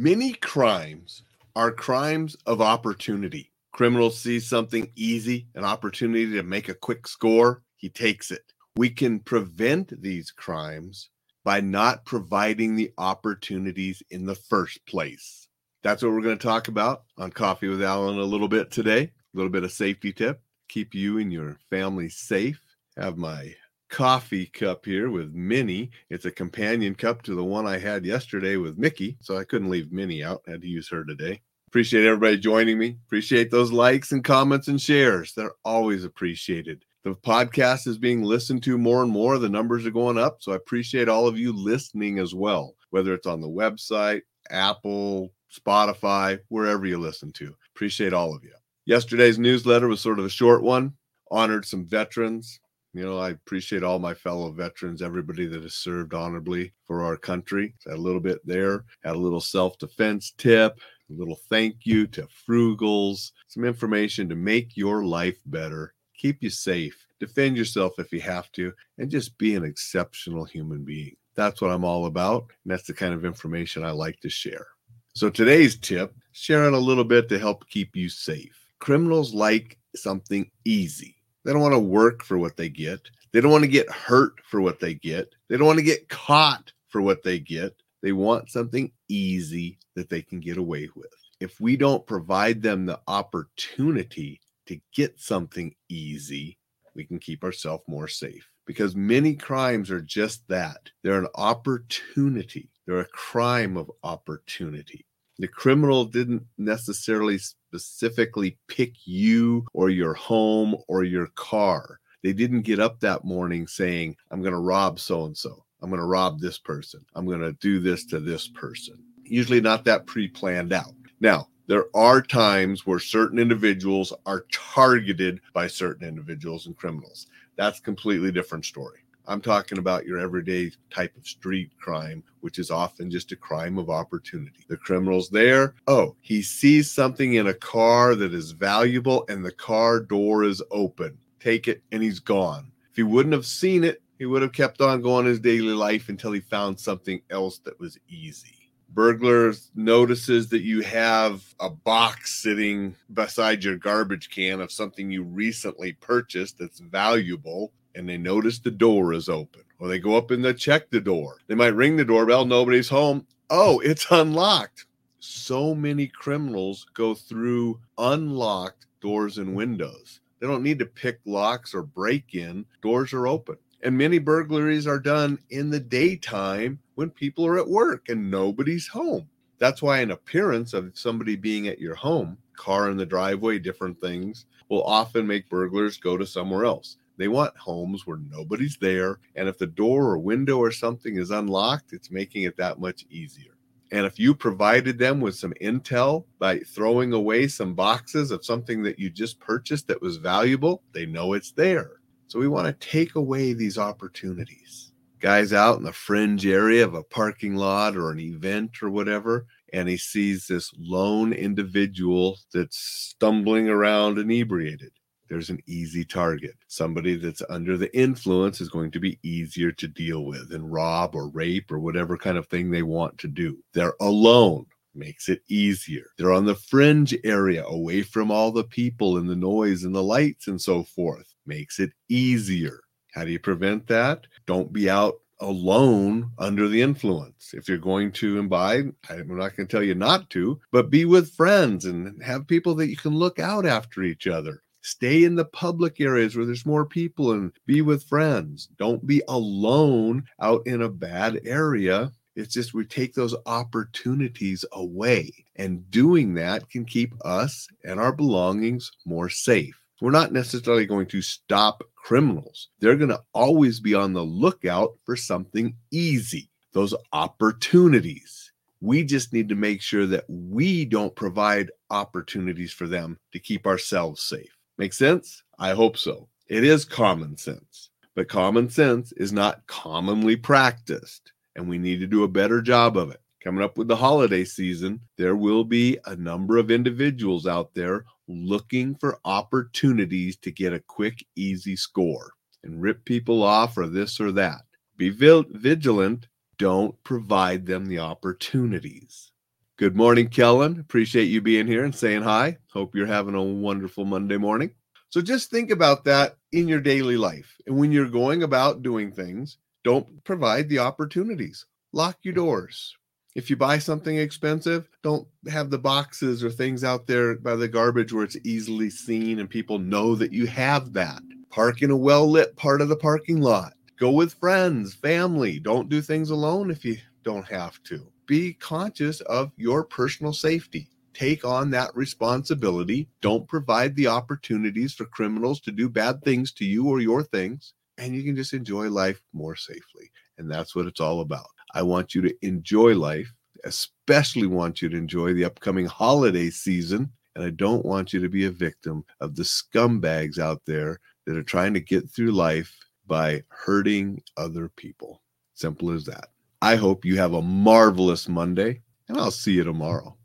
Many crimes are crimes of opportunity. Criminals see something easy, an opportunity to make a quick score, he takes it. We can prevent these crimes by not providing the opportunities in the first place. That's what we're going to talk about on Coffee with Alain a little bit today. A little bit of safety tip, keep you and your family safe. Have my coffee cup here with Minnie. It's a companion cup to the one I had yesterday with Mickey, so I couldn't leave Minnie out. I had to use her today. Appreciate everybody joining me. Appreciate those likes and comments and shares. They're always appreciated. The podcast is being listened to more and more. The numbers are going up. So I appreciate all of you listening as well, whether it's on the website, Apple, Spotify, wherever you listen to. Appreciate all of you. Yesterday's newsletter was sort of a short one, honored some veterans, you know, I appreciate all my fellow veterans, everybody that has served honorably for our country. Had a little bit there, had a little self defense tip, a little thank you to Frugals, some information to make your life better, keep you safe, defend yourself if you have to, and just be an exceptional human being. That's what I'm all about. And that's the kind of information I like to share. So today's tip sharing a little bit to help keep you safe. Criminals like something easy they don't want to work for what they get. They don't want to get hurt for what they get. They don't want to get caught for what they get. They want something easy that they can get away with. If we don't provide them the opportunity to get something easy, we can keep ourselves more safe because many crimes are just that. They're an opportunity, they're a crime of opportunity. The criminal didn't necessarily specifically pick you or your home or your car. They didn't get up that morning saying, I'm going to rob so and so. I'm going to rob this person. I'm going to do this to this person. Usually not that pre planned out. Now, there are times where certain individuals are targeted by certain individuals and criminals. That's completely different story. I'm talking about your everyday type of street crime, which is often just a crime of opportunity. The criminal's there. Oh, he sees something in a car that is valuable and the car door is open. Take it and he's gone. If he wouldn't have seen it, he would have kept on going his daily life until he found something else that was easy burglar notices that you have a box sitting beside your garbage can of something you recently purchased that's valuable and they notice the door is open or they go up and they check the door. They might ring the doorbell, nobody's home. Oh, it's unlocked. So many criminals go through unlocked doors and windows. They don't need to pick locks or break in, doors are open. And many burglaries are done in the daytime when people are at work and nobody's home. That's why an appearance of somebody being at your home, car in the driveway, different things, will often make burglars go to somewhere else. They want homes where nobody's there. And if the door or window or something is unlocked, it's making it that much easier. And if you provided them with some intel by throwing away some boxes of something that you just purchased that was valuable, they know it's there. So we want to take away these opportunities. Guys out in the fringe area of a parking lot or an event or whatever, and he sees this lone individual that's stumbling around inebriated there's an easy target. Somebody that's under the influence is going to be easier to deal with and rob or rape or whatever kind of thing they want to do. They're alone makes it easier. They're on the fringe area away from all the people and the noise and the lights and so forth. Makes it easier. How do you prevent that? Don't be out alone under the influence. If you're going to imbibe, I'm not going to tell you not to, but be with friends and have people that you can look out after each other. Stay in the public areas where there's more people and be with friends. Don't be alone out in a bad area. It's just we take those opportunities away. And doing that can keep us and our belongings more safe. We're not necessarily going to stop criminals. They're going to always be on the lookout for something easy, those opportunities. We just need to make sure that we don't provide opportunities for them to keep ourselves safe. Make sense? I hope so. It is common sense, but common sense is not commonly practiced, and we need to do a better job of it. Coming up with the holiday season, there will be a number of individuals out there looking for opportunities to get a quick, easy score and rip people off or this or that. Be vigilant. Don't provide them the opportunities. Good morning, Kellen. Appreciate you being here and saying hi. Hope you're having a wonderful Monday morning. So just think about that in your daily life. And when you're going about doing things, don't provide the opportunities. Lock your doors. If you buy something expensive, don't have the boxes or things out there by the garbage where it's easily seen and people know that you have that. Park in a well lit part of the parking lot. Go with friends, family. Don't do things alone if you don't have to. Be conscious of your personal safety. Take on that responsibility. Don't provide the opportunities for criminals to do bad things to you or your things, and you can just enjoy life more safely. And that's what it's all about. I want you to enjoy life, especially want you to enjoy the upcoming holiday season. And I don't want you to be a victim of the scumbags out there that are trying to get through life by hurting other people. Simple as that. I hope you have a marvelous Monday, and I'll see you tomorrow.